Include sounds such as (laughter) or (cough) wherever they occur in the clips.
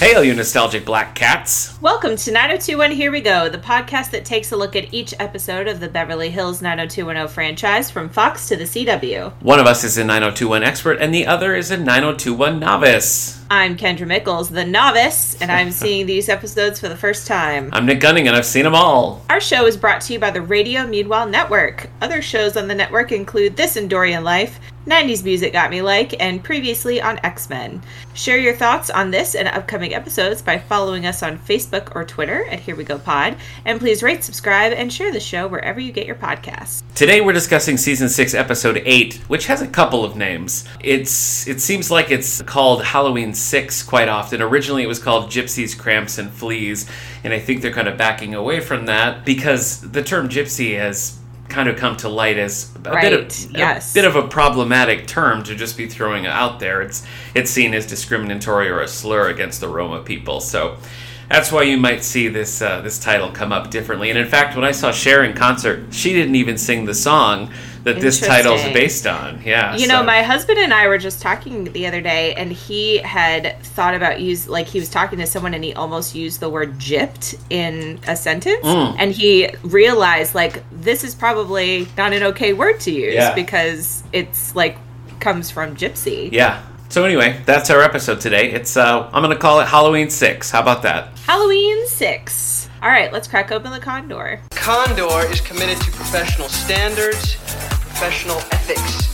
Hey, all you nostalgic black cats. Welcome to 90210 Here We Go, the podcast that takes a look at each episode of the Beverly Hills 90210 franchise from Fox to the CW. One of us is a 9021 expert, and the other is a 9021 novice. I'm Kendra Mickles, the novice, and I'm (laughs) seeing these episodes for the first time. I'm Nick Gunning, and I've seen them all. Our show is brought to you by the Radio Meanwhile Network. Other shows on the network include This Endorian Life, 90s Music Got Me Like, and previously on X Men. Share your thoughts on this and upcoming episodes by following us on Facebook or Twitter at Here We Go Pod. And please rate, subscribe, and share the show wherever you get your podcasts. Today we're discussing season 6 episode 8, which has a couple of names. It's it seems like it's called Halloween 6 quite often. Originally it was called Gypsies, Cramps and Fleas, and I think they're kind of backing away from that because the term gypsy has kind of come to light as a bit of yes. a bit of a problematic term to just be throwing out there. It's it's seen as discriminatory or a slur against the Roma people. So that's why you might see this uh, this title come up differently. And in fact, when I saw Cher in concert, she didn't even sing the song that this title is based on. Yeah, You know, my husband and I were just talking the other day, and he had thought about use like he was talking to someone, and he almost used the word "gypped" in a sentence, Mm. and he realized like this is probably not an okay word to use Yeah. because it's like comes from gypsy. yeah. So anyway, that's our episode today. It's uh, I'm gonna call it Halloween Six. How about that? Halloween six. All right, let's crack open the condor. Condor is committed to professional standards professional ethics.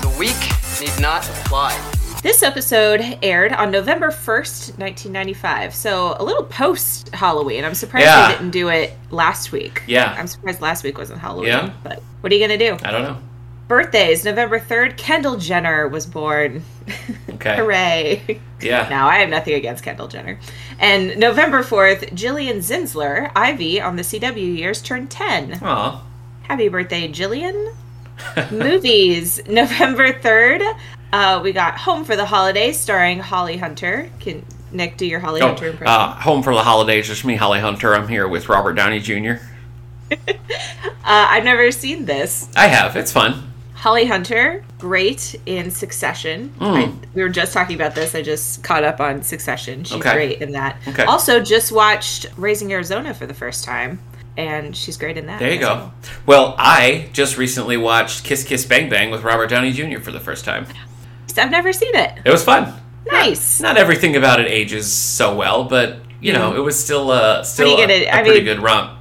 The weak need not apply. This episode aired on November 1st, 1995. So a little post Halloween. I'm surprised Yeah. they didn't do it last week. Yeah. I'm surprised last week wasn't Halloween. Yeah. But what are you going to do? I don't know. Birthdays November 3rd, Kendall Jenner was born. Okay. (laughs) Hooray. Yeah. now, I have nothing against Kendall Jenner. And November 4th, Gillian Zinser, Ivy, on the CW years turned 10. Aw. Happy birthday, Jillian. (laughs) Movies. November 3rd, uh, we got Home for the Holidays starring Holly Hunter. Can Nick do your Holly Oh, Hunter impression? uh, home for the holidays. It's me, Holly Hunter. I'm here with Robert Downey Jr. (laughs) Uh, I've never seen this. I have. It's fun. Holly Hunter, great in Succession. Hmm. I, we were just talking about this. I just caught up on Succession. She's Okay. great in that. Okay. Also, just watched Raising Arizona for the first time, and she's great in that. There you go. well. Well, I just recently watched Kiss Kiss Bang Bang with Robert Downey Jr. for the first time. I've never seen it. It was fun. Nice. Not everything about it ages so well, but you know, it was still uh, still a, a I pretty mean- good romp.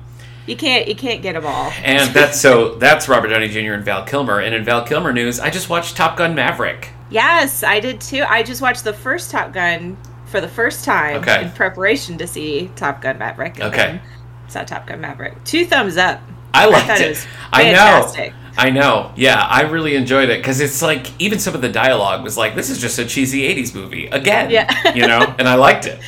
You can't. You can't get them all. And that's so that's Robert Downey Jr. and Val Kilmer. And in Val Kilmer news, I just watched Top Gun Maverick. Yes, I did too. I just watched the first Top Gun for the first time Okay. in preparation to see Top Gun Maverick. Okay. Saw Top Gun Maverick. Two thumbs up. I liked thought it. was I know. I know. Yeah, I really enjoyed it because it's like even some of the dialogue was like, "This is just a cheesy '80s movie again." Yeah. you know, (laughs) and I liked it.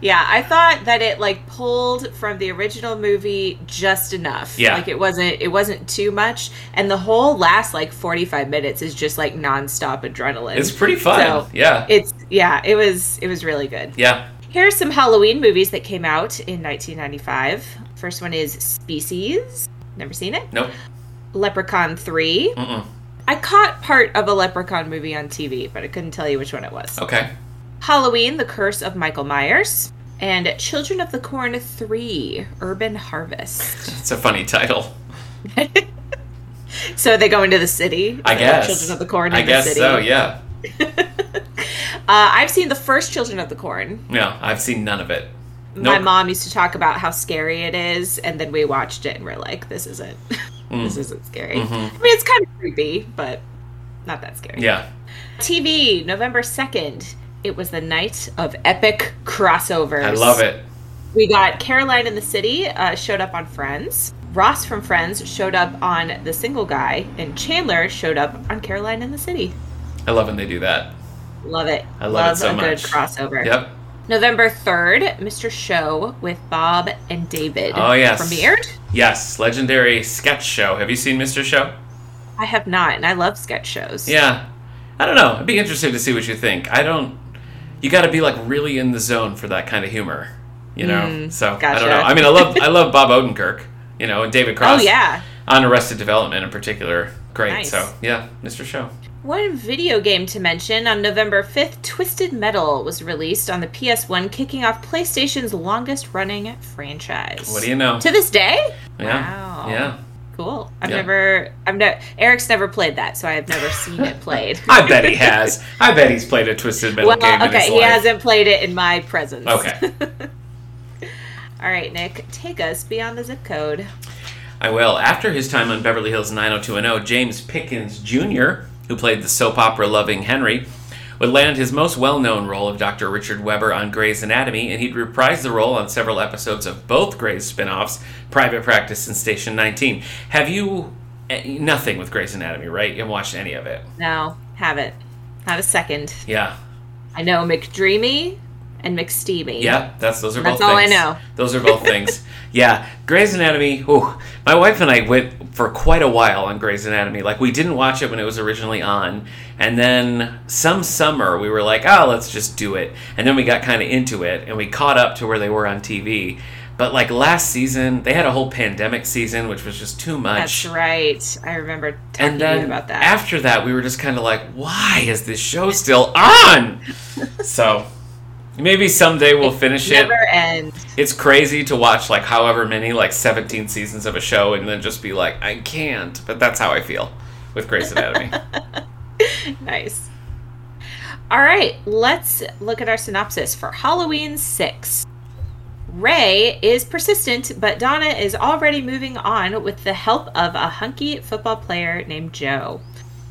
Yeah, I thought that it like pulled from the original movie just enough. Yeah. Like it wasn't it wasn't too much. And the whole last like forty five minutes is just like nonstop adrenaline. It's pretty fun. So, yeah. It's yeah, it was it was really good. yeah. Here are some Halloween movies that came out in 1995. First one is Species. Never seen it. Nope. Leprechaun 3. Mm-mm. I caught part of a Leprechaun movie on TV, but I couldn't tell you which one it was. Okay. Halloween, The Curse of Michael Myers. And Children of the Corn 3, Urban Harvest. (laughs) It's a funny title. (laughs) so they go into the city? I guess. Children of the Corn in I the guess city? so. Yeah. (laughs) Uh, I've seen the first Children of the Corn. No, I've seen none of it. My Nope. mom used to talk about how scary it is, and then we watched it and we're like, this isn't, this isn't scary. Mhm. I mean, it's kind of creepy, but not that scary. Yeah. TV, November 2nd. It was the night of epic crossovers. I love it. We got Caroline in the City uh, showed up on Friends. Ross from Friends showed up on The Single Guy, and Chandler showed up on Caroline in the City. I love when they do that. Love it. I love it so a good crossover. Yep. November 3rd, Mr. Show with Bob and David. Oh, yes. Premiered? Yes. Legendary sketch show. Have you seen Mr. Show? I have not, and I love sketch shows. Yeah. I don't know. I'd be interested to see what you think. I don't. You got to be like really in the zone for that kind of humor. You know. Mm, so I don't know. I mean, I love I love Bob Odenkirk. You know, and David Cross. Oh, yeah. On Arrested Development in particular, great. Nice. So yeah, Mr. Show. one video game to mention on November 5th, Twisted Metal was released on the PS1, kicking off PlayStation's longest running franchise. What do you know? To this day? Yeah. Wow. Yeah. Cool. I've Yeah. never, I've never, Eric's never played that, so I've never seen it played. (laughs) I bet he (laughs) has. I bet he's played a Twisted Metal well, game okay, he life. hasn't played it in my presence. Okay. (laughs) All right, Nick, take us beyond the zip code. I will. After his time on Beverly Hills 90210, James Pickens Jr., who played the soap opera loving Henry, would land his most well known role of Dr. Richard Webber on Grey's Anatomy, and he'd reprise the role on several episodes of both Grey's spin offs, Private Practice and Station 19. Have you. eh, Nothing with Grey's Anatomy, right? You haven't watched any of it. No, haven't. Not a second. Yeah. I know McDreamy and McSteamy. Yeah, that's those are That's both all I know. Those are both things. (laughs) Yeah, Grey's Anatomy. Ooh, my wife and I went for quite a while on Grey's Anatomy. Like we didn't watch it when it was originally on, and then some summer we were like, "Oh, let's just do it." And then we got kind of into it, and we caught up to where they were on TV. But like last season, they had a whole pandemic season, which was just too much. That's right. I remember talking then about that. after that, we were just kind of like, "Why is this show still on?" (laughs) so maybe someday we'll finish it. Never end. It's crazy to watch like however many like 17 seasons of a show and then just be like I can't. But that's how I feel with Grey's Anatomy. (laughs) Nice. All right, let's look at our synopsis for Halloween 6. Ray is persistent, but Donna is already moving on with the help of a hunky football player named Joe.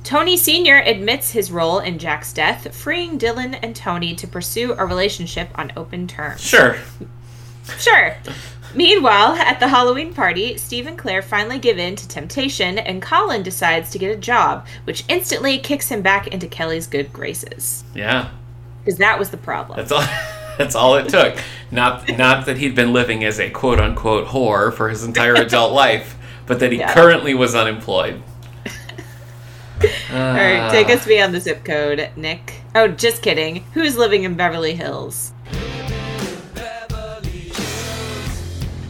Tony Sr. admits his role in Jack's death, freeing Dylan and Tony to pursue a relationship on open terms. Sure. Sure. Meanwhile, at the Halloween party, Steve and Claire finally give in to temptation, and Colin decides to get a job, which instantly kicks him back into Kelly's good graces. Yeah. Because that was the problem. That's all (laughs) that's all it took. Not not that he'd been living as a quote unquote whore for his entire adult (laughs) life, but that he Yeah. currently was unemployed. All right, ah. take us beyond the zip code, Nick. Oh, just kidding. Who's living in Beverly Hills?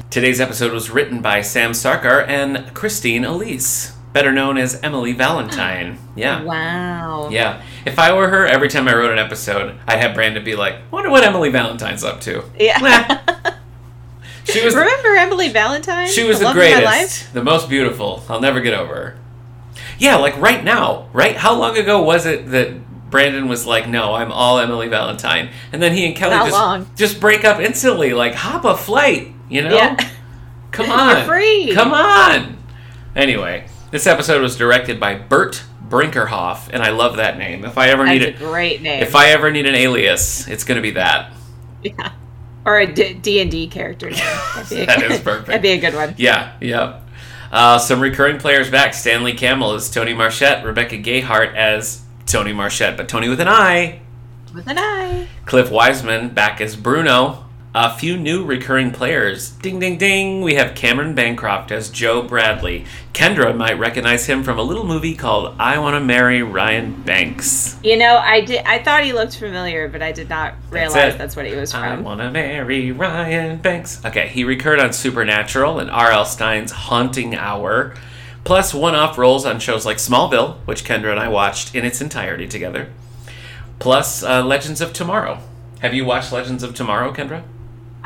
Today's episode was written by Sam Sarkar and Christine Elise, better known as Emily Valentine. (gasps) Yeah. Wow. Yeah. If I were her, every time I wrote an episode, I'd have Brandon be like, wonder what Emily Valentine's up to. Yeah. (laughs) She was Remember Emily Valentine? she was the, love of my life? greatest, the most beautiful. I'll never get over her. Yeah, like right now, right? How long ago was it that Brandon was like, "No, I'm all Emily Valentine," and then he and Kelly Not just long. just break up instantly, like hop a flight, you know? Yeah. (laughs) Come on, You're free. Come on. Anyway, this episode was directed by Burt Brinckerhoff, and I love that name. If I ever That's need a it, great name. if I ever need an alias, it's gonna be that. yeah. Or a D- D&D character. (laughs) That'd be a- That is perfect. That'd be a good one. Yeah, yeah. Uh, some recurring players back. Stanley Camel as Tony Marchette, Rebecca Gayhart as Tony Marchette, but Tony with an I. With an I. Cliff Weissman back as Bruno. A few new recurring players. Ding, ding, ding. We have Cameron Bancroft as Joe Bradley. Kendra might recognize him from a little movie called I Want to Marry Ryan Banks. You know, I did. I thought he looked familiar, but I did not realize it. that's, what he was from. I want to marry Ryan Banks. Okay, he recurred on Supernatural and R.L. Stine's Haunting Hour, plus one off roles on shows like Smallville, which Kendra and I watched in its entirety together, plus uh, Legends of Tomorrow. Have you watched Legends of Tomorrow, Kendra?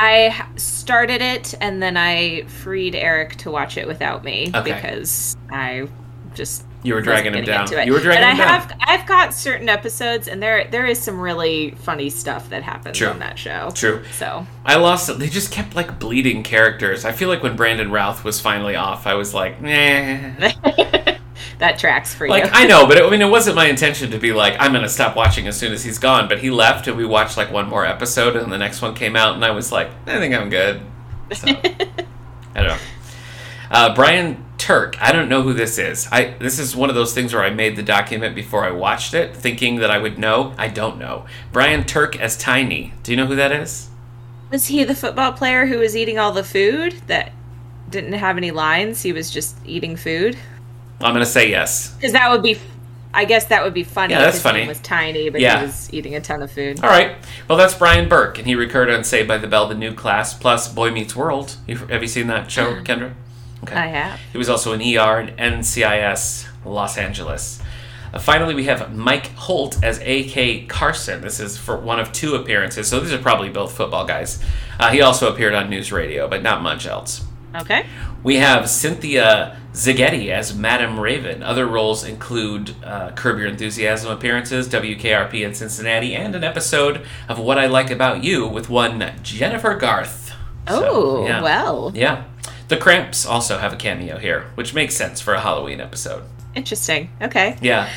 I started it and then I freed Eric to watch it without me Okay. because I just You were dragging him down. it. You were dragging and him I down. have I've got certain episodes and there there is some really funny stuff that happens True. on that show. True. So I lost. They just kept like bleeding characters. I feel like when Brandon Routh was finally off, I was like, nah. (laughs) that tracks for Like you. Like I know, but it, I mean, it wasn't my intention to be like I'm gonna stop watching as soon as he's gone. But he left, and we watched like one more episode, and the next one came out, and I was like, I think I'm good. So, (laughs) I don't know. Uh, Brian Turk. I don't know who this is. I this is one of those things where I made the document before I watched it, thinking that I would know. I don't know. Brian Turk as Tiny. Do you know who that is? was he the football player who was eating all the food that didn't have any lines? He was just eating food. I'm gonna say yes. Because that would be, I guess that would be funny. Yeah, that's his funny. name was tiny, but Yeah. he was eating a ton of food. All right. Well, that's Brian Burke, and he recurred on Saved by the Bell, the new class, plus Boy Meets World. Have you seen that show, Kendra? Okay. I have. He was also in ER and NCIS Los Angeles. Uh, finally, we have Mike Holt as A.K. Carson. This is for one of two appearances, so these are probably both football guys. Uh, he also appeared on News Radio, but not much else. Okay. We have Cynthia Zaghetti as Madame Raven. Other roles include uh, Curb Your Enthusiasm appearances, WKRP in Cincinnati, and an episode of What I Like About You with one Jennifer Garth. So, Oh, yeah. well. Yeah. The Cramps also have a cameo here, which makes sense for a Halloween episode. Interesting. Okay. Yeah.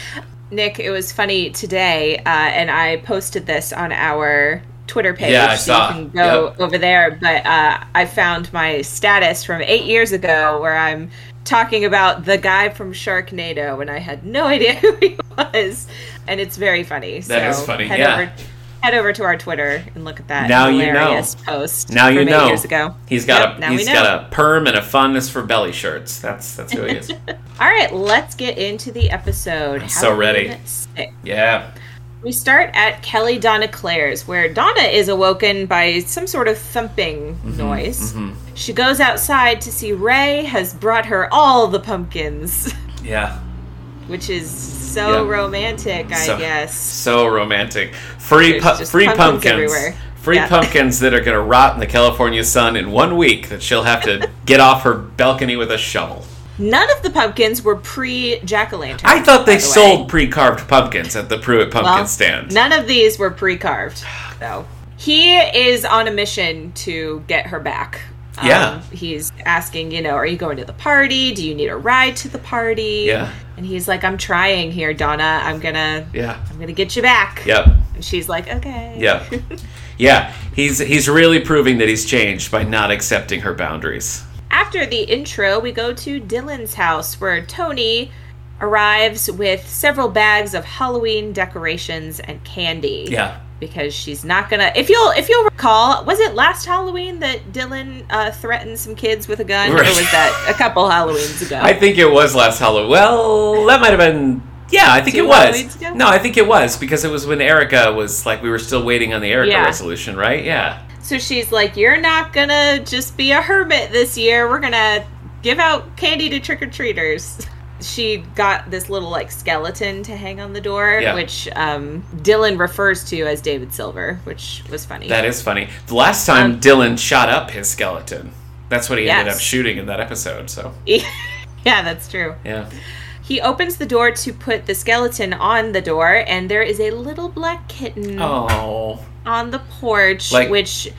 Nick, it was funny today, uh, and I posted this on our Twitter page, Yeah, I so saw. you can go Yep. over there. But uh, I found my status from eight years ago where I'm talking about the guy from Sharknado, and I had no (laughs) idea who he was, and it's very funny. That is so funny, Head yeah. over, head over to our Twitter and look at that Now you know. post. Now you know. Years ago. He's got Yep, a he's got a perm and a fondness for belly shirts. That's that's who he is. (laughs) All right, let's get into the episode. So ready. Six. yeah. We start at Kelly Donna Claire's, where Donna is awoken by some sort of thumping Mm-hmm, noise. She goes outside to see Ray has brought her all the pumpkins, (laughs) Yeah. which is so Yeah. romantic, I So- guess. So romantic. Free pu- free pumpkins pumpkins. everywhere. Free Yeah. pumpkins that are going to rot in the California sun in one week that she'll have to (laughs) get off her balcony with a shovel. None of the pumpkins were pre jack o' lantern. I thought they sold pre-carved pumpkins at the Pruitt pumpkin well, stand. None of these were pre carved, (sighs) though. He is on a mission to get her back. Um, Yeah. He's asking, you know, are you going to the party? Do you need a ride to the party? Yeah. And he's like, I'm trying here, Donna. I'm gonna, Yeah. I'm gonna get you back. Yep. And she's like, okay. Yep. (laughs) yeah. He's he's really proving that he's changed by not accepting her boundaries. After the intro, we go to Dylan's house where Tony arrives with several bags of Halloween decorations and candy. Yeah. because she's not gonna. If you'll if you'll recall, was it last Halloween that Dylan uh, threatened some kids with a gun, or was that a couple Halloweens ago? I think it was last Halloween. Well, that might have been. Yeah, I think Two it was. No, I think it was because it was when Erica was like we were still waiting on the Erica Yeah. resolution, right? Yeah. So she's like, "You're not gonna just be a hermit this year. We're gonna give out candy to trick or treaters." (laughs) She got this little like skeleton to hang on the door, Yeah. which um, Dylan refers to as David Silver, which was funny. That is funny. The last time Um, Dylan shot up his skeleton, that's what he ended up shooting in that episode. So (laughs) yeah, that's true. yeah, He opens the door to put the skeleton on the door, and there is a little black kitten oh, on the porch, Like- which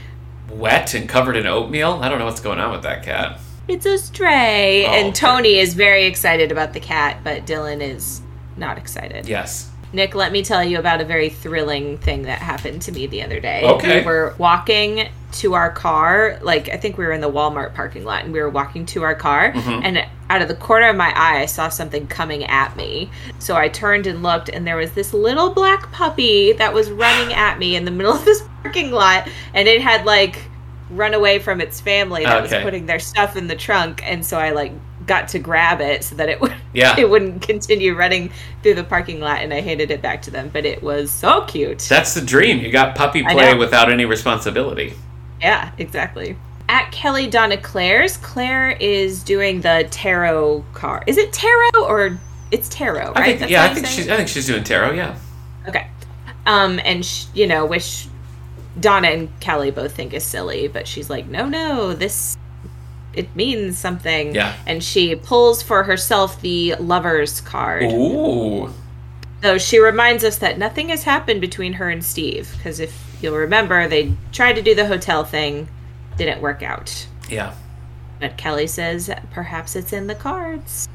wet and covered in oatmeal. I don't know what's going on with that cat. it's a stray. Oh, and okay. Tony is very excited about the cat, but Dylan is not excited. Yes. Nick, let me tell you about a very thrilling thing that happened to me the other day. Okay. We were walking to our car, like I think we were in the Walmart parking lot, and we were walking to our car, Mm-hmm. and out of the corner of my eye, I saw something coming at me. So I turned and looked, and there was this little black puppy that was running (sighs) at me in the middle of this parking lot, and it had like run away from its family that Okay. was putting their stuff in the trunk, and so I like got to grab it so that it would (laughs) Yeah. it wouldn't continue running through the parking lot and I handed it back to them. But it was so cute. That's the dream. You got puppy play without any responsibility. Yeah, exactly. At Kelly Donna Claire's, Claire is doing the tarot card. Is it tarot or it's tarot, right? I think, That's yeah, I think say she's. I think she's doing tarot. Yeah. Okay. Um, and sh- you know, which Donna and Kelly both think is silly, but she's like, no, no, this it means something. Yeah. And she pulls for herself the lover's card. Ooh. Though she reminds us that nothing has happened between her and Steve, because if you'll remember, they tried to do the hotel thing, didn't work out. Yeah. But Kelly says perhaps it's in the cards.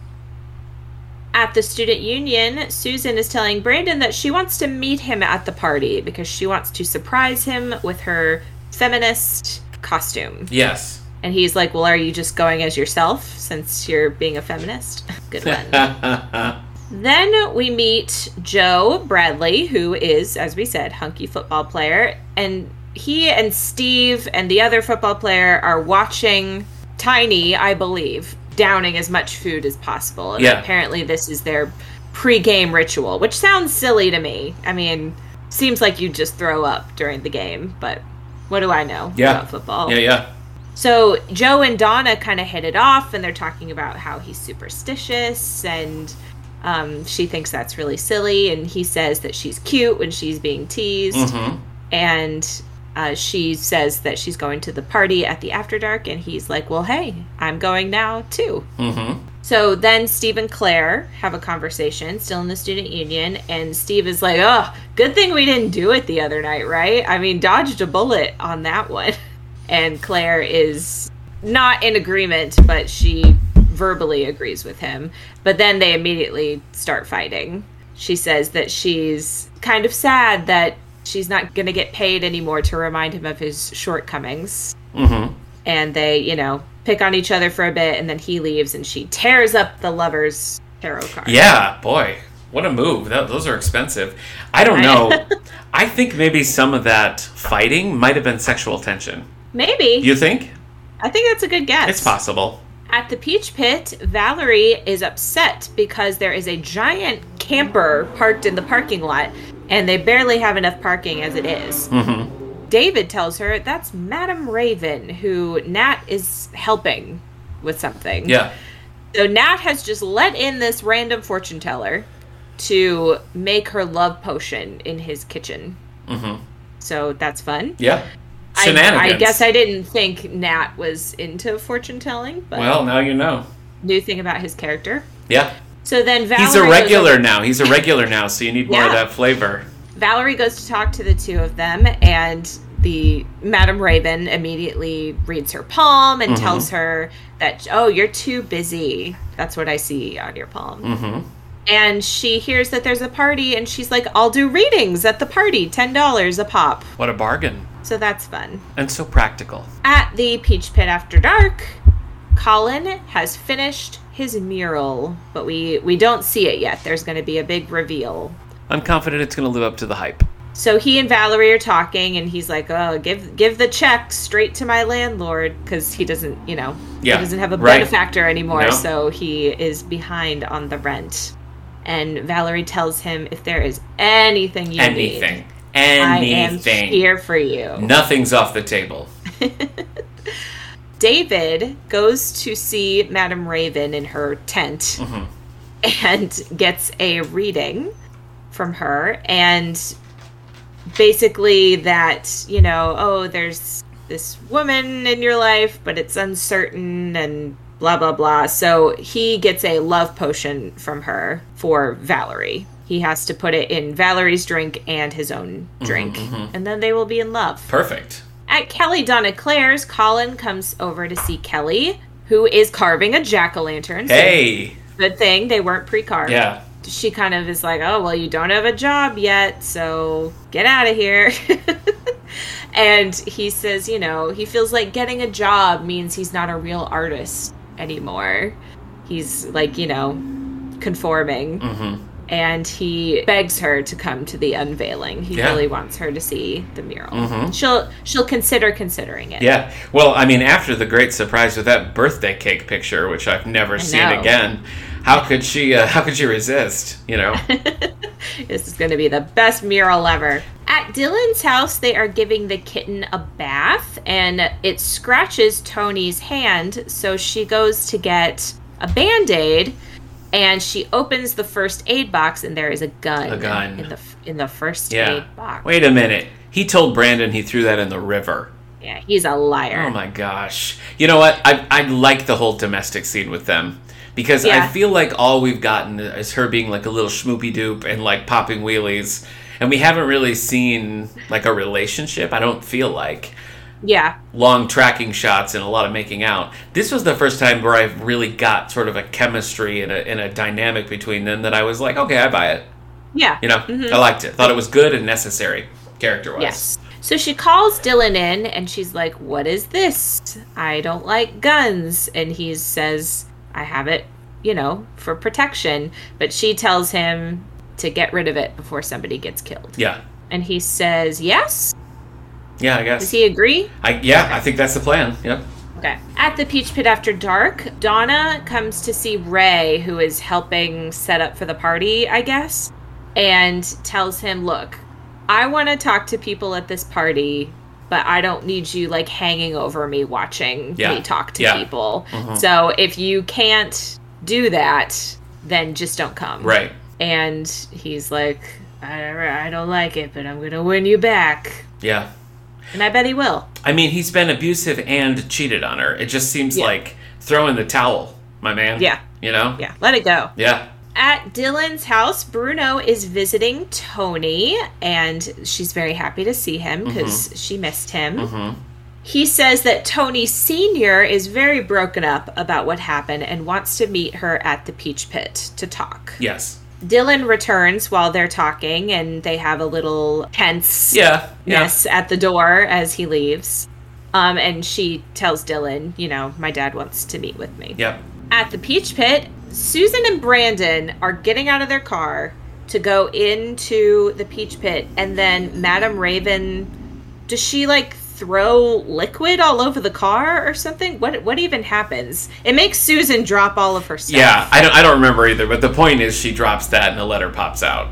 At the student union, Susan is telling Brandon that she wants to meet him at the party because she wants to surprise him with her feminist costume. Yes. And he's like, Well, are you just going as yourself since you're being a feminist? Good one. (laughs) Then we meet Joe Bradley, who is, as we said, hunky football player, and he and Steve and the other football player are watching Tiny, I believe, downing as much food as possible. And Yeah. apparently this is their pre-game ritual, which sounds silly to me. I mean, seems like you just throw up during the game, but what do I know Yeah. about football? yeah. Yeah. So Joe and Donna kind of hit it off, and they're talking about how he's superstitious, and Um, she thinks that's really silly, and he says that she's cute when she's being teased. Mm-hmm. And uh, she says that she's going to the party at the after dark, and he's like, "Well, hey, I'm going now too." Mm-hmm. So then Steve and Claire have a conversation, still in the student union, and Steve is like, "Oh, good thing we didn't do it the other night, right? I mean, dodged a bullet on that one." (laughs) And Claire is not in agreement, but she verbally agrees with him. But then they immediately start fighting. She says that she's kind of sad that she's not going to get paid anymore to remind him of his shortcomings. Mm-hmm. And they, you know, pick on each other for a bit, and then he leaves, and she tears up the lover's tarot card. Yeah, boy, what a move. That, those are expensive. I don't know. (laughs) I think maybe some of that fighting might have been sexual tension. Maybe. You think? I think that's a good guess. It's possible. At the Peach Pit, Valerie is upset because there is a giant camper parked in the parking lot, and they barely have enough parking as it is. Mm-hmm. David tells her that's Madame Raven, who Nat is helping with something. Yeah. So Nat has just let in this random fortune teller to make her love potion in his kitchen. Mm-hmm. So that's fun. Yeah. I, Shenanigans. I guess I didn't think Nat was into fortune telling, but Well, now you know. new thing about his character. Yeah. So then Valerie He's a regular over- now. He's a regular now, so you need more of that flavor. Valerie goes to talk to the two of them, and the Madame Raven immediately reads her palm and Mhm. tells her that, oh, you're too busy. That's what I see on your palm. Mm-hmm. And she hears that there's a party, and she's like, I'll do readings at the party, $10 a pop. What a bargain. So that's fun. And so practical. At the Peach Pit after dark, Colin has finished his mural, but we, we don't see it yet. There's going to be a big reveal. I'm confident it's going to live up to the hype. So he and Valerie are talking, and he's like, "Oh, give give the check straight to my landlord because he doesn't, you know, Yeah, he doesn't have a right. benefactor anymore, No. so he is behind on the rent." And Valerie tells him, "If there is anything you Anything. need, I am Anything. here for you." Nothing's off the table. (laughs) David goes to see Madame Raven in her tent Mhm. and gets a reading from her and basically that, you know, oh, there's this woman in your life, but it's uncertain and blah blah blah. So he gets a love potion from her for Valerie. He has to put it in Valerie's drink and his own drink, and then they will be in love. Perfect. At Kelly Donna Claire's, Colin comes over to see Kelly, who is carving a jack o' lantern. Hey. Good thing they weren't pre carved. Yeah. She kind of is like, oh, well, you don't have a job yet, so get out of here. (laughs) and he says, you know, he feels like getting a job means he's not a real artist anymore. He's like, you know, conforming. Mm-hmm. And he begs her to come to the unveiling. He Yeah. really wants her to see the mural. Mhm. She'll she'll consider considering it. Yeah. Well, I mean, after the great surprise with that birthday cake picture, which I've never seen know. again, how could she? Uh, how could she resist? You know. (laughs) This is going to be the best mural ever. At Dylan's house, they are giving the kitten a bath, and it scratches Tony's hand. So she goes to get a band aid, and she opens the first aid box, and there is a gun. A gun. in the in the first yeah. aid box. Wait a minute. He told Brandon he threw that in the river. Yeah, he's a liar. Oh my gosh. You know what? I I like the whole domestic scene with them. Because I feel like all we've gotten is her being like a little schmoopy doop and like popping wheelies. And we haven't really seen like a relationship, I don't feel like. Yeah, Long tracking shots and a lot of making out. This was the first time where I really got sort of a chemistry and a, and a dynamic between them that I was like, okay, I buy it. yeah. You know, mm-hmm. I liked it. Thought it was good and necessary, character wise. Yes. So she calls Dylan in and she's like, What is this? I don't like guns. And he says, I have it, you know, for protection. But she tells him to get rid of it before somebody gets killed. Yeah. And he says, Yes. Yeah, I guess. Does he agree? I, yeah, I think that's the plan. Yep. Okay. At the Peach Pit after dark, Donna comes to see Ray, who is helping set up for the party, I guess, and tells him, Look, I want to talk to people at this party, but I don't need you like hanging over me watching Yeah. me talk to Yeah. people. Mhm. So if you can't do that, then just don't come. Right. And he's like, I, I don't like it, but I'm going to win you back. Yeah. And I bet he will. I mean, he's been abusive and cheated on her. It just seems Yeah. like throwing the towel, my man. Yeah. You know? Yeah, let it go. Yeah. At Dylan's house, Bruno is visiting Tony, and she's very happy to see him mm-hmm. because she missed him. Mm-hmm. He says that Tony Sr. is very broken up about what happened and wants to meet her at the Peach Pit to talk. Yes. Dylan returns while they're talking, and they have a little tense Yeah. Yeah. yes at the door as he leaves. Um, and she tells Dylan, you know, my dad wants to meet with me. Yep. At the Peach Pit, Susan and Brandon are getting out of their car to go into the Peach Pit, and then Madame Raven, does she like throw liquid all over the car or something? What what even happens? It makes Susan drop all of her stuff. Yeah. I don't. I don't remember either. But the point is, she drops that, and a letter pops out.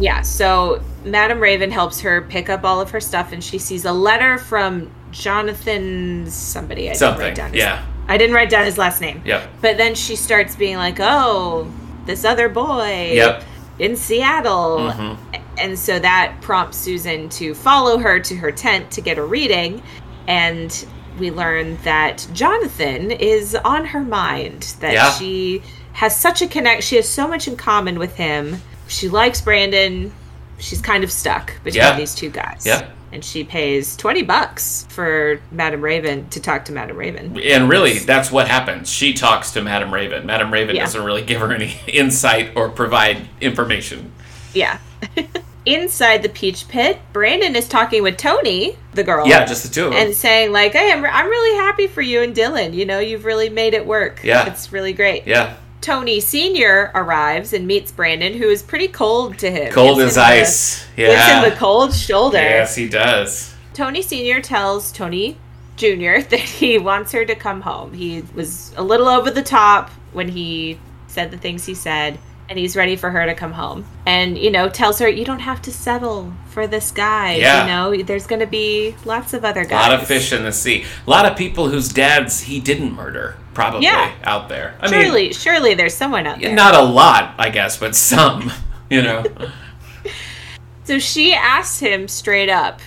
Yeah, so Madame Raven helps her pick up all of her stuff, and she sees a letter from Jonathan somebody. I didn't Something. write down his- Yeah. I didn't write down his last name. Yep. But then she starts being like, "Oh, this other boy Yep. in Seattle," Mhm. And so that prompts Susan to follow her to her tent to get a reading, and we learn that Jonathan is on her mind. That Yeah. she has such a connect. She has so much in common with him. She likes Brandon. She's kind of stuck between Yeah. these two guys. Yeah. And she pays twenty bucks for Madame Raven to talk to Madame Raven. And really, that's what happens. She talks to Madame Raven. Madame Raven Yeah. doesn't really give her any (laughs) insight or provide information. Yeah. (laughs) Inside the Peach Pit, Brandon is talking with Tony, the girl. Yeah, just the two of them. and saying like, "Hey, I'm, I'm really happy for you and Dylan. You know, you've really made it work. Yeah. it's really great." yeah. Tony Senior arrives and meets Brandon, who is pretty cold to him. Cold Gives as the- ice. Gives Yeah. him the cold shoulder. Yes, he does. Tony Senior tells Tony Junior (laughs) that he wants her to come home. He was a little over the top when he said the things he said, and he's ready for her to come home. And you know, tells her you don't have to settle for this guy. Yeah. You know, there's going to be lots of other guys A lot of fish in the sea. A lot of people whose dads he didn't murder, probably Yeah. out there. I Surely, surely there's someone out there. not a lot, I guess, but some. (laughs) You know. (laughs) So she asks him straight up,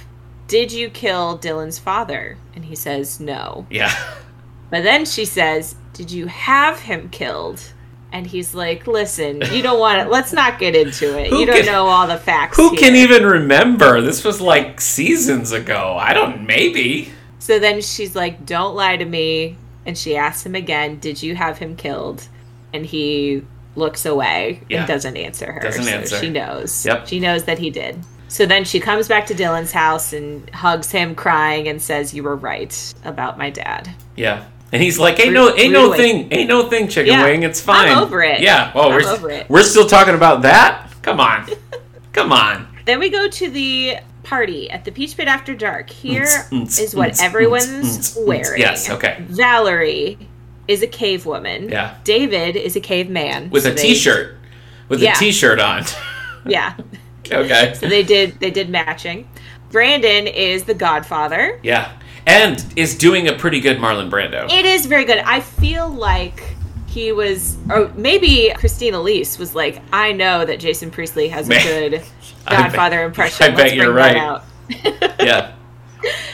"Did you kill Dylan's father?" And he says, "No." yeah. But then she says, Did you have him killed? And he's like, Listen, you don't want it. Let's not get into it. You don't can- know all the facts. Who here." can even remember? This was like seasons ago. I don't. Maybe. So then she's like, Don't lie to me. And she asks him again, Did you have him killed? And he looks away Yeah. and doesn't answer her. Doesn't so answer. she knows. Yep. She knows that he did. So then she comes back to Dylan's house and hugs him, crying, and says, You were right about my dad. Yeah. And he's like, "Ain't no, ain't no thing, ain't no thing, chicken Yeah. wing. It's fine. I'm over it. Yeah. Oh, I'm we're over it. we're still talking about that. Come on, (laughs) come on. Then we go to the party at the Peach Pit after dark. Here Mm, what everyone's wearing. Yes, okay. Valerie is a cave woman. Yeah. David is a caveman. With So a they- t-shirt, with Yeah. a t-shirt on. (laughs) Yeah. (laughs) okay. So they did they did matching. Brandon is the Godfather. Yeah, and is doing a pretty good Marlon Brando. It is very good. I feel like he was, or maybe Christina Elise was like, I know that Jason Priestley has a good (laughs) I bet- Godfather impression. I bet Let's you're right. (laughs) yeah. (laughs)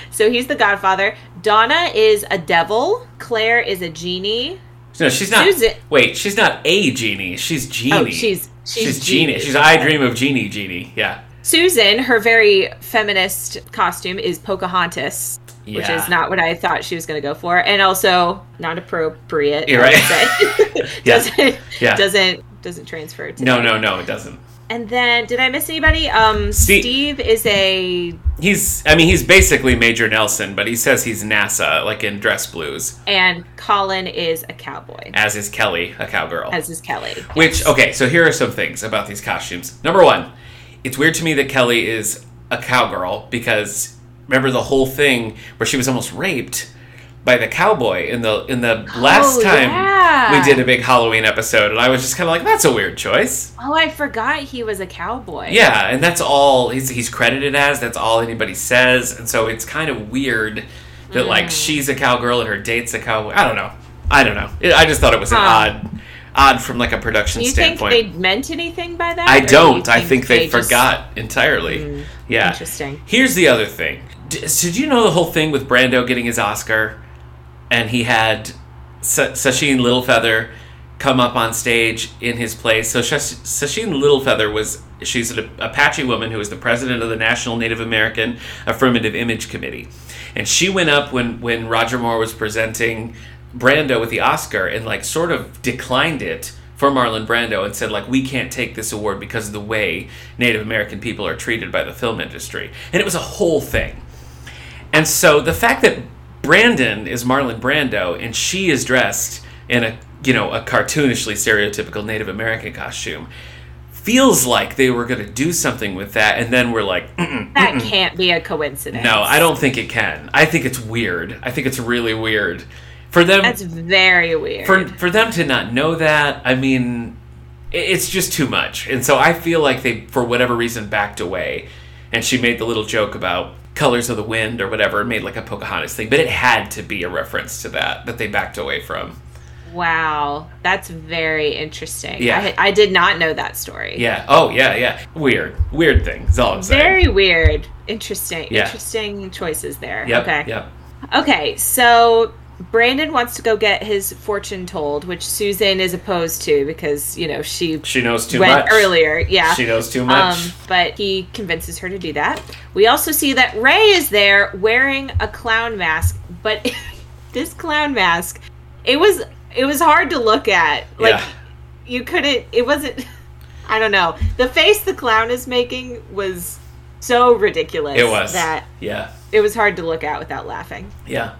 So he's the Godfather. Donna is a devil. Claire is a genie. No, she's not. Susan- Wait, she's not a genie. She's genie. Oh, she's she's, genie. genie. She's I dream of Jeannie. Genie. Yeah. Susan. Her very feminist costume is Pocahontas, which Yeah. is not what I thought she was going to go for, and also not appropriate. You're right. (laughs) (laughs) Yeah. doesn't Yeah. doesn't doesn't transfer. To No, no, no. It doesn't. And then, did I miss anybody? Um, Steve- Steve is a He's. I mean, he's basically Major Nelson, but he says he's NASA, like in Dress Blues, and Colin is a cowboy, as is Kelly, a cowgirl. as is Kelly. Which, okay, so here are some things about these costumes. Number one, it's weird to me that Kelly is a cowgirl because remember the whole thing where she was almost raped by the cowboy in the in the last Oh, time yeah. we did a big Halloween episode, and I was just kind of like, that's a weird choice. Oh, I forgot he was a cowboy. Yeah, and that's all he's he's credited as. That's all anybody says, and so it's kind of weird that Mm. like she's a cowgirl and her date's a cowboy. I don't know. I don't know. It, I just thought it was an odd. odd from like a production Do you think standpoint. they meant anything by that? I or do don't. I think they, just- Hmm, forgot entirely. yeah. Interesting. Here's the other thing. Did you know the whole thing with Brando getting his Oscar, and he had Sa- Sacheen Littlefeather come up on stage in his place. So Sacheen Littlefeather was she's an Apache woman who was the president of the National Native American Affirmative Image Committee, and she went up when when Roger Moore was presenting Brando with the Oscar and like sort of declined it for Marlon Brando and said like we can't take this award because of the way Native American people are treated by the film industry. And it was a whole thing. And so the fact that Brandon is Marlon Brando and she is dressed in a you know a cartoonishly stereotypical Native American costume feels like they were going to do something with that and then we're like Mm-mm, That can't be a coincidence. no I don't think it can. I think it's weird. I think it's really weird. For them That's very weird. for for them to not know that i mean it's just too much. And so i feel like they for whatever reason backed away. And she made the little joke about colors of the wind or whatever and made like a pocahontas thing but it had to be a reference to that that they backed away from wow, that's very interesting. Yeah. I, I did not know that story. yeah oh yeah yeah weird weird thing is all i'm saying Very weird. Interesting. Yeah. Interesting choices there. yep okay. yep Okay, so Brandon wants to go get his fortune told, which Susan is opposed to because, you know, she she knows too went much earlier. Yeah. she knows too much Um, but he convinces her to do that. We also see that Ray is there wearing a clown mask, but (laughs) this clown mask, it was it was hard to look at. Like Yeah. you couldn't it wasn't (laughs) I don't know. The face the clown is making was so ridiculous it was that yeah it was hard to look at without laughing. yeah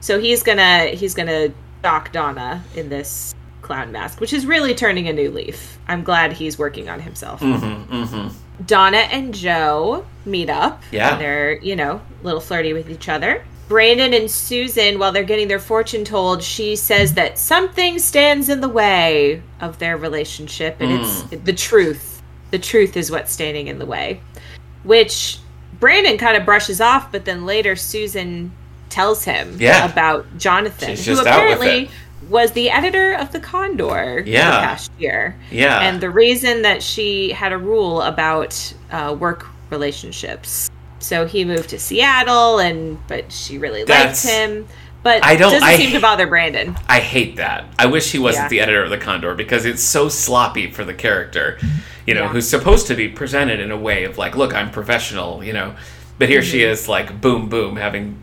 So he's gonna he's gonna dock Donna in this clown mask, which is really turning a new leaf. I'm glad he's working on himself. mm-hmm mm-hmm Donna and Joe meet up. Yeah. And they're, you know, a little flirty with each other. Brandon and Susan, while they're getting their fortune told, she says that something stands in the way of their relationship, and it's the truth. The truth is what's standing in the way. Which Brandon kind of brushes off, but then later Susan tells him Yeah. about Jonathan, who just out with apparently was the editor of the Condor Yeah. the past year. yeah And the reason that she had a rule about uh, work relationships. So he moved to Seattle, and but she really That's- liked him. But I don't- doesn't I- seem to bother Brandon. I hate that. I wish he wasn't Yeah. the editor of the Condor because it's so sloppy for the character, you know, Yeah. who's supposed to be presented in a way of like, look, I'm professional, you know, but here she Mm-hmm. is, like, boom, boom, having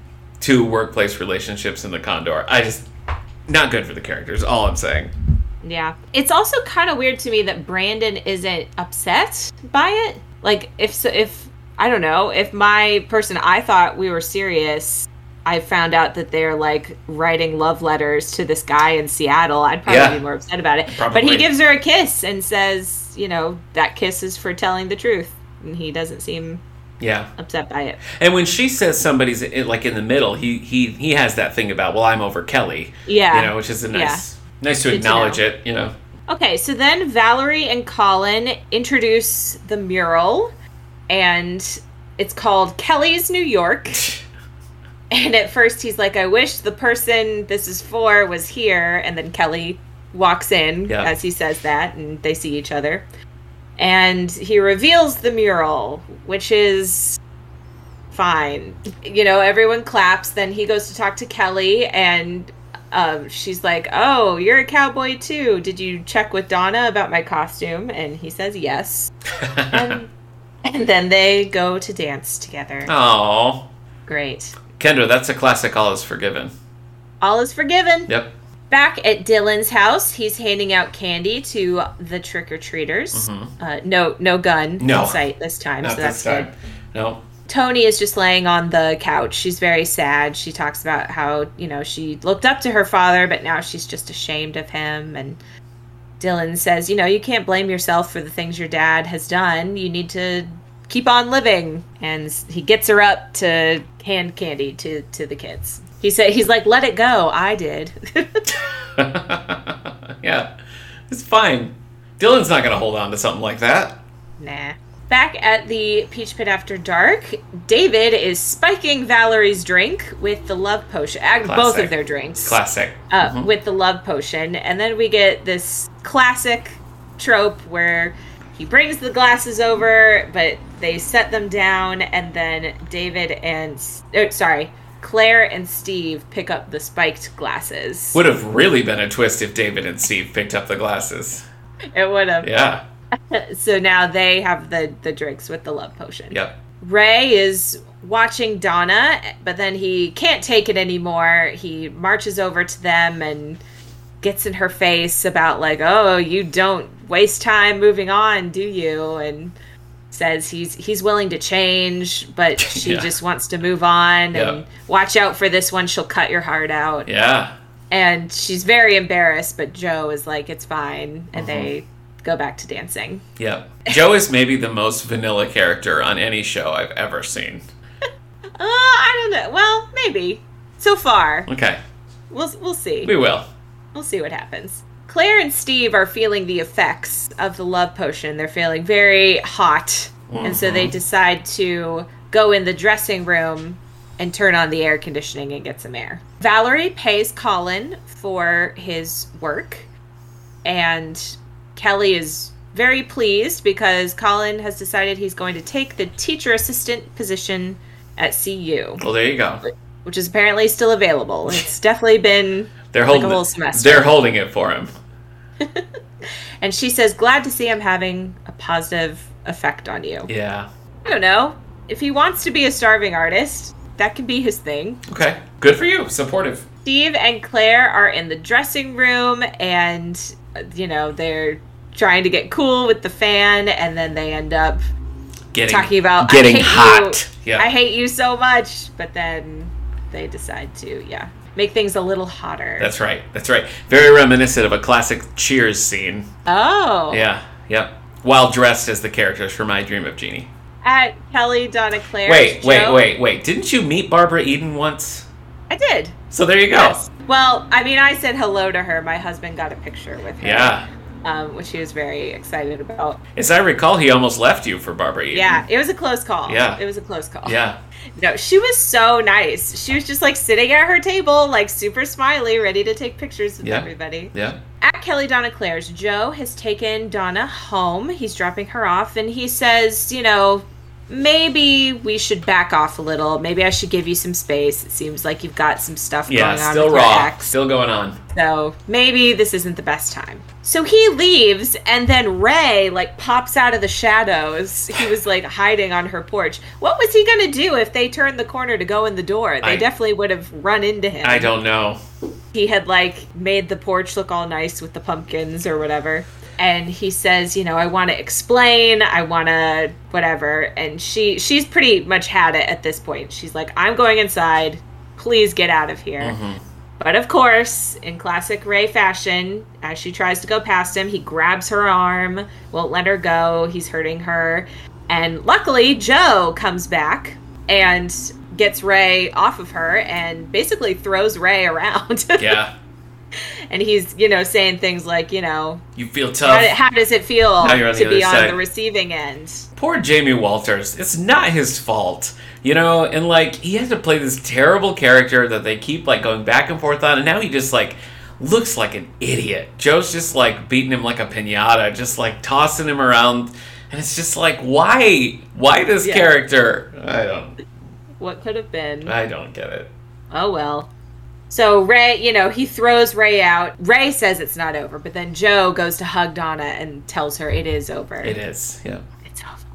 two workplace relationships in the Condor. I just not good for the characters. All I'm saying. Yeah. It's also kind of weird to me that Brandon isn't upset by it. Like if so, if I don't know, if my person I thought we were serious, I found out that they're like writing love letters to this guy in Seattle, I'd probably Yeah. be more upset about it. But he gives her a kiss and says, you know, that kiss is for telling the truth. And he doesn't seem Yeah. upset by it. And when she says somebody's in, like in the middle, he he he has that thing about, well, I'm over Kelly, Yeah. you know, which is a nice nice to Good acknowledge know. it, you know. Okay, so then Valerie and Colin introduce the mural, and it's called Kelly's New York. (laughs) And at first he's like, I wish the person this is for was here. And then Kelly walks in Yeah. as he says that, and they see each other. And he reveals the mural, which is fine. You know, everyone claps. Then he goes to talk to Kelly, and um, she's like, Oh, you're a cowboy too. Did you check with Donna about my costume? And he says yes. (laughs) and, and then they go to dance together. Oh, Great. Kendra, that's a classic. All is forgiven. All is forgiven. Yep. Back at Dylan's house, he's handing out candy to the trick or treaters. Uh, no, no gun Mm-hmm. No. in sight this time, Not so that's this good. time. No. Tony is just laying on the couch. She's very sad. She talks about how, you know, she looked up to her father, but now she's just ashamed of him. And Dylan says, you know, you can't blame yourself for the things your dad has done. You need to keep on living. And he gets her up to hand candy to, to the kids. He said, he's like, let it go. I did. (laughs) yeah, it's fine. Dylan's not going to hold on to something like that. Nah. Back at the Peach Pit after dark, David is spiking Valerie's drink with the love potion. uh, Both of their drinks. Classic. uh, with the love potion. And then we get this classic trope where he brings the glasses over, but they set them down, and then David and, oh, sorry, Claire and Steve pick up the spiked glasses. Would have really been a twist if David and Steve picked up the glasses. It would have. Yeah. (laughs) So now they have the, the drinks with the love potion. Yep. Ray is watching Donna, but then he can't take it anymore. He marches over to them and gets in her face about like, "Oh, you don't waste time moving on, do you?" and says he's he's willing to change, but (laughs) she Yeah. just wants to move on Yeah. and watch out for this one, she'll cut your heart out. Yeah. And she's very embarrassed, but Joe is like, "It's fine." And Mm-hmm. they go back to dancing. Yep. Joe is maybe the most vanilla character on any show I've ever seen. (laughs) Uh, I don't know. Well, maybe. So far. Okay. We'll we'll see. We will. We'll see what happens. Claire and Steve are feeling the effects of the love potion. They're feeling very hot. And so they mm-hmm. decide to go in the dressing room and turn on the air conditioning and get some air. Valerie pays Colin for his work. And Kelly is very pleased because Colin has decided he's going to take the teacher assistant position at CU, Well, there you go. which is apparently still available. It's definitely been They're like holding. a whole semester. They're holding it for him. (laughs) And she says, Glad to see I'm having a positive effect on you. Yeah. I don't know. If he wants to be a starving artist, that can be his thing. Okay. Good for you. Supportive. Steve and Claire are in the dressing room and, you know, they're trying to get cool with the fan, and then they end up Getting talking about getting hot. You. Yeah. I hate you so much. But then they decide to, yeah, make things a little hotter. That's right. That's right. Very reminiscent of a classic Cheers scene. oh. Yeah. Yep. While dressed as the characters from My Dream of Jeannie. At Kelly, Donna, Claire. Wait, wait, wait, wait. Didn't you meet Barbara Eden once? I did. So there you go. Yes. Well, I mean, I said hello to her. My husband got a picture with her. Yeah. Um, which he was very excited about. As I recall, he almost left you for Barbara Eden. Yeah, it was a close call. Yeah. It was a close call. Yeah. No, she was so nice. She was just like sitting at her table, like super smiley, ready to take pictures with Yeah. everybody. Yeah. At Kelly Donna Claire's, Joe has taken Donna home. He's dropping her off, and he says, you know, maybe we should back off a little. Maybe I should give you some space. It seems like you've got some stuff Yeah. going on Still with raw. your ex. Still going on. So maybe this isn't the best time. So he leaves, and then Ray like pops out of the shadows. He was like hiding on her porch. What was he gonna do if they turned the corner to go in the door? They I- definitely would have run into him. I don't know. He had like made the porch look all nice with the pumpkins or whatever. And he says, you know, I want to explain. I want to whatever. And she she's pretty much had it at this point. She's like, I'm going inside. Please get out of here. Mm-hmm. But of course, in classic Ray fashion, as she tries to go past him, he grabs her arm, won't let her go. He's hurting her. And luckily, Joe comes back and gets Ray off of her and basically throws Ray (laughs) around. Yeah. (laughs) and he's, you know, saying things like, you know, You feel tough. how does it feel Now you're on to be other on the receiving end? Poor Jamie Walters. It's not his fault. You know, and like he had to play this terrible character that they keep like going back and forth on, and now he just like looks like an idiot. Joe's just like beating him like a pinata, just like tossing him around, and it's just like, why? Why this Yeah. character? I don't. What could have been? I don't get it. Oh well. So Ray, you know, he throws Ray out. Ray says it's not over, but then Joe goes to hug Donna and tells her it is over. It is. Yeah. It's over.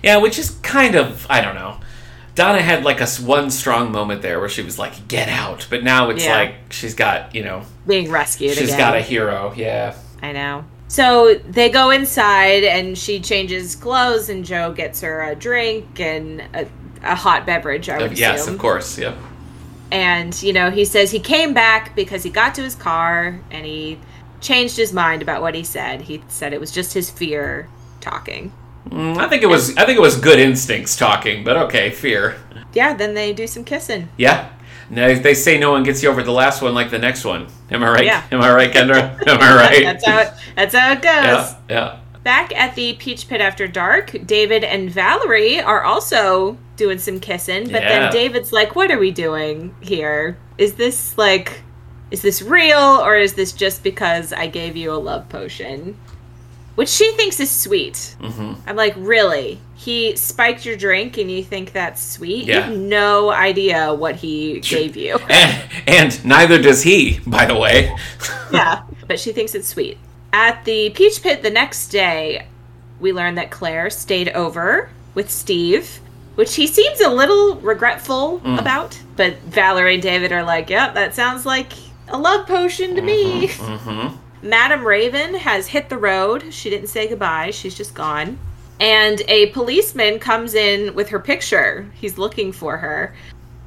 Yeah, which is kind of I don't know. Donna had like a one strong moment there where she was like, "Get out," but now it's Yeah. like she's got you know Being rescued she's again. got a hero. Yeah. I know. So they go inside and she changes clothes and Joe gets her a drink and a, a hot beverage, I would yes, assume. of course. Yep. And, you know, he says he came back because he got to his car and he changed his mind about what he said. He said it was just his fear talking. Mm, I think it was. I think it was good instincts talking, but okay, fear. Yeah, then they do some kissing. Yeah. No, they say no one gets you over the last one like the next one. Am I right? Yeah. Am I right, Kendra? (laughs) Am I right? that's how it, that's how it goes. yeah. Yeah. Back at the Peach Pit after dark, David and Valerie are also doing some kissing, but Yeah. then David's like, "What are we doing here? Is this like is this real or is this just because I gave you a love potion?" Which she thinks is sweet. hmm I'm like, "Really? He spiked your drink and you think that's sweet? You have no idea what he gave you." And, and neither does he, by the way. yeah, but she thinks it's sweet. At the Peach Pit the next day, we learn that Claire stayed over with Steve, which he seems a little regretful Mm. about. But Valerie and David are like, yep, that sounds like a love potion to me. hmm (laughs) Madam Raven has hit the road. She didn't say goodbye, she's just gone. And a policeman comes in with her picture. He's looking for her.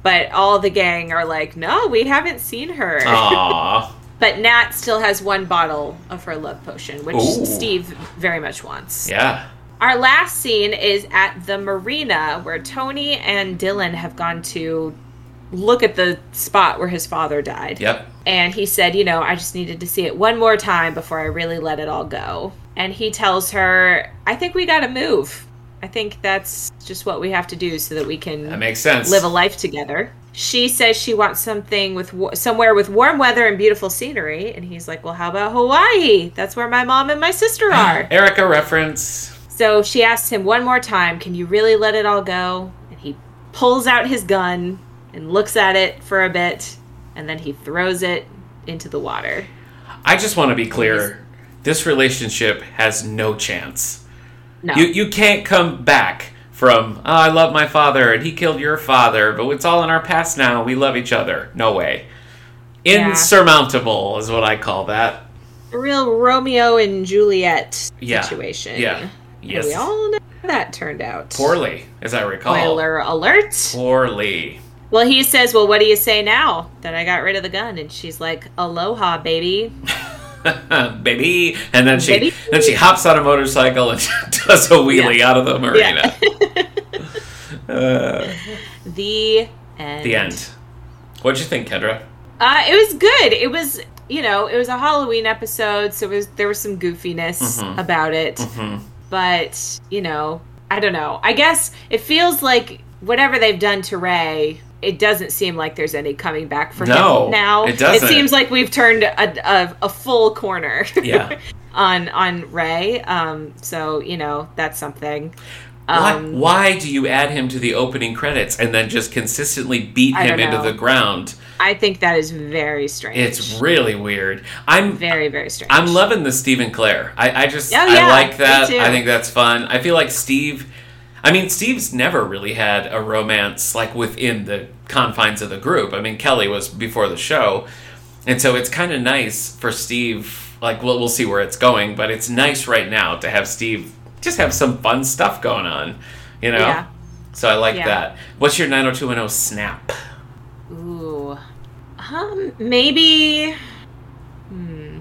But all the gang are like, no, we haven't seen her. Aww. (laughs) But Nat still has one bottle of her love potion, which Ooh. Steve very much wants. Yeah. Our last scene is at the marina where Tony and Dylan have gone to look at the spot where his father died. Yep. And he said, You know, I just needed to see it one more time before I really let it all go. And he tells her, I think we got to move. I think that's just what we have to do so that we can That makes sense. live a life together. She says she wants something with somewhere with warm weather and beautiful scenery, and he's like, "Well, how about Hawaii? That's where my mom and my sister (laughs) are." Erica reference. so she asks him one more time, "Can you really let it all go?" And he pulls out his gun and looks at it for a bit, and then he throws it into the water. I just want to be clear. This relationship has no chance. No, You you can't come back from oh, I love my father and he killed your father, but it's all in our past now. We love each other. No way. Yeah. Insurmountable is what I call that. a real Romeo and Juliet Yeah. situation. Yeah. And Yes. we all know how that turned out. Poorly, as I recall. Spoiler alert. Poorly. Well, he says, Well, what do you say now that I got rid of the gun? And she's like, Aloha, baby. (laughs) (laughs) baby, and then she Baby. then she hops on a motorcycle and (laughs) does a wheelie out of the marina. (laughs) Uh, The end. the end. What'd you think, Kendra? Uh, it was good. It was, you know, it was a Halloween episode, so it was, there was some goofiness Mhm. about it. Mhm. But, you know, I don't know. I guess it feels like whatever they've done to Ray, it doesn't seem like there's any coming back for No, him now. it doesn't. It seems like we've turned a, a, a full corner. (laughs) Yeah. (laughs) on on Ray. Um, so you know that's something. Why, Um, why do you add him to the opening credits and then just consistently beat I him into the ground? I think that is very strange. It's really weird. I'm very very strange. I'm loving the Stephen Claire. I, I just Oh, I yeah, like me that. I think that's fun. I feel like Steve I mean Steve's never really had a romance like within the confines of the group. I mean Kelly was before the show. And so it's kind of nice for Steve like we'll we'll see where it's going, but it's nice right now to have Steve just have some fun stuff going on, you know? Yeah. So I like Yeah. that. What's your 90210 snap? Ooh. Um, maybe. Hmm.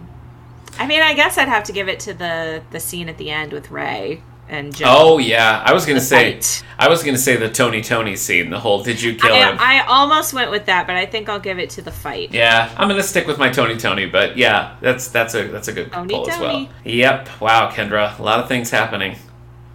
I mean, I guess I'd have to give it to the the scene at the end with Ray and Joe. Oh yeah, I was gonna say fight. I was gonna say the Tony Tony scene, the whole did you kill him? I, I almost went with that, but I think I'll give it to the fight. Yeah, I'm gonna stick with my Tony Tony, but yeah, that's that's a that's a good Tony pull as well. Yep. Wow, Kendra, a lot of things happening.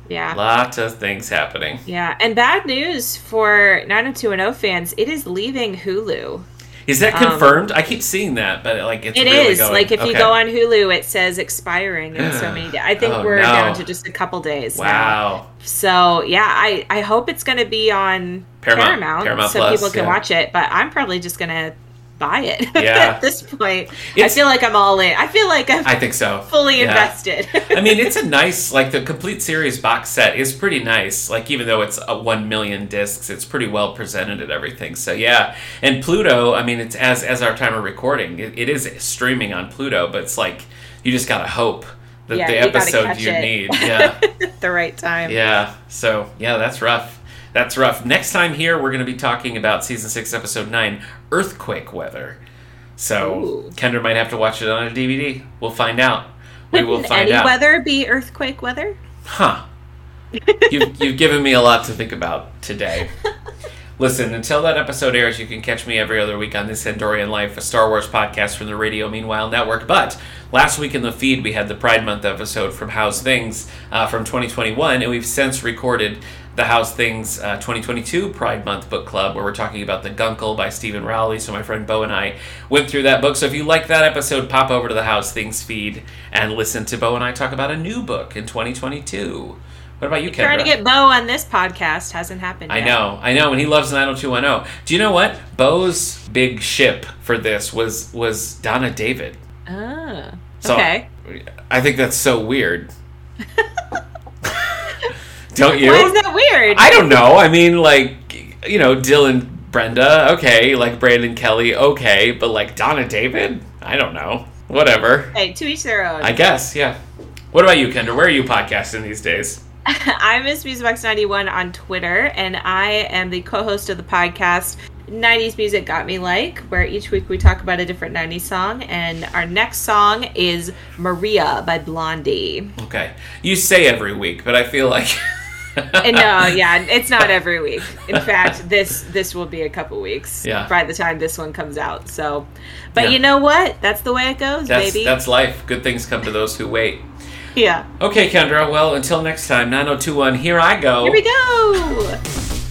Yeah. Lot of things happening. Yeah, and bad news for 90210 fans, it is leaving Hulu. Is that Um, confirmed? I keep seeing that, but like it's It really is like if you go on Hulu, it says expiring in so many (gasps) days. I think Oh, we're no. down to just a couple days now. Wow. So yeah, I I hope it's going to be on Paramount. Paramount, Paramount so Plus, people can yeah. watch it. But I'm probably just going to buy it (laughs) Yeah. at this point. It's- I feel like I'm all in. I feel like I'm I think so. fully Yeah. invested. I mean, it's (laughs) a nice, like the complete series box set is pretty nice. Like even though it's a one million discs, it's pretty well presented and everything. So yeah, and Pluto. I mean, it's as as our time of recording, it, it is streaming on Pluto, but it's like you just gotta hope that Yeah, the episode catch you need. (laughs) Yeah, at the right time. yeah. So yeah, that's rough. That's rough. Next time here, we're gonna be talking about season six, episode nine, earthquake weather. So Ooh. Kendra might have to watch it on a DVD. We'll find out. We will find any out. weather be earthquake weather? Huh. You've, you've given me a lot to think about today. (laughs) Listen, until that episode airs, you can catch me every other week on This Andorian Life, a Star Wars podcast from the Radio Meanwhile Network. But last week in the feed, we had the Pride Month episode from How's Things uh, from 2021, and we've since recorded the How's Things uh, 2022 Pride Month Book Club, where we're talking about The Guncle by Steven Rowley. So my friend Bo and I went through that book. So if you like that episode, pop over to the How's Things feed and listen to Bo and I talk about a new book in 2022. What about you, Kendra? Trying to get Bo on this podcast hasn't happened. I yet. know, I know, and he loves 90210. Do you know what? Bo's big ship for this was was Donna David. Ah, So okay. I think that's so weird. (laughs) Don't you? Why is that weird? I don't know. I mean, like, you know, Dylan, Brenda, okay. Like Brandon Kelly, okay. But like Donna David, I don't know. Whatever. Hey, to each their own. I guess, yeah. What about you, Kendra? Where are you podcasting these days? (laughs) I'm Miss Musicbox91 on Twitter, and I am the co-host of the podcast 90s Music Got Me Like, where each week we talk about a different 90s song, and our next song is Maria by Blondie. Okay. You say every week, but I feel like. (laughs) And no, yeah, it's not every week. In (laughs) fact, this this will be a couple weeks Yeah. by the time this one comes out. So, but Yeah. you know what? That's the way it goes, That's, baby. that's life. Good things come to those who wait. yeah. Okay, Kendra. Well, until next time, 9021, here I go. Here we go.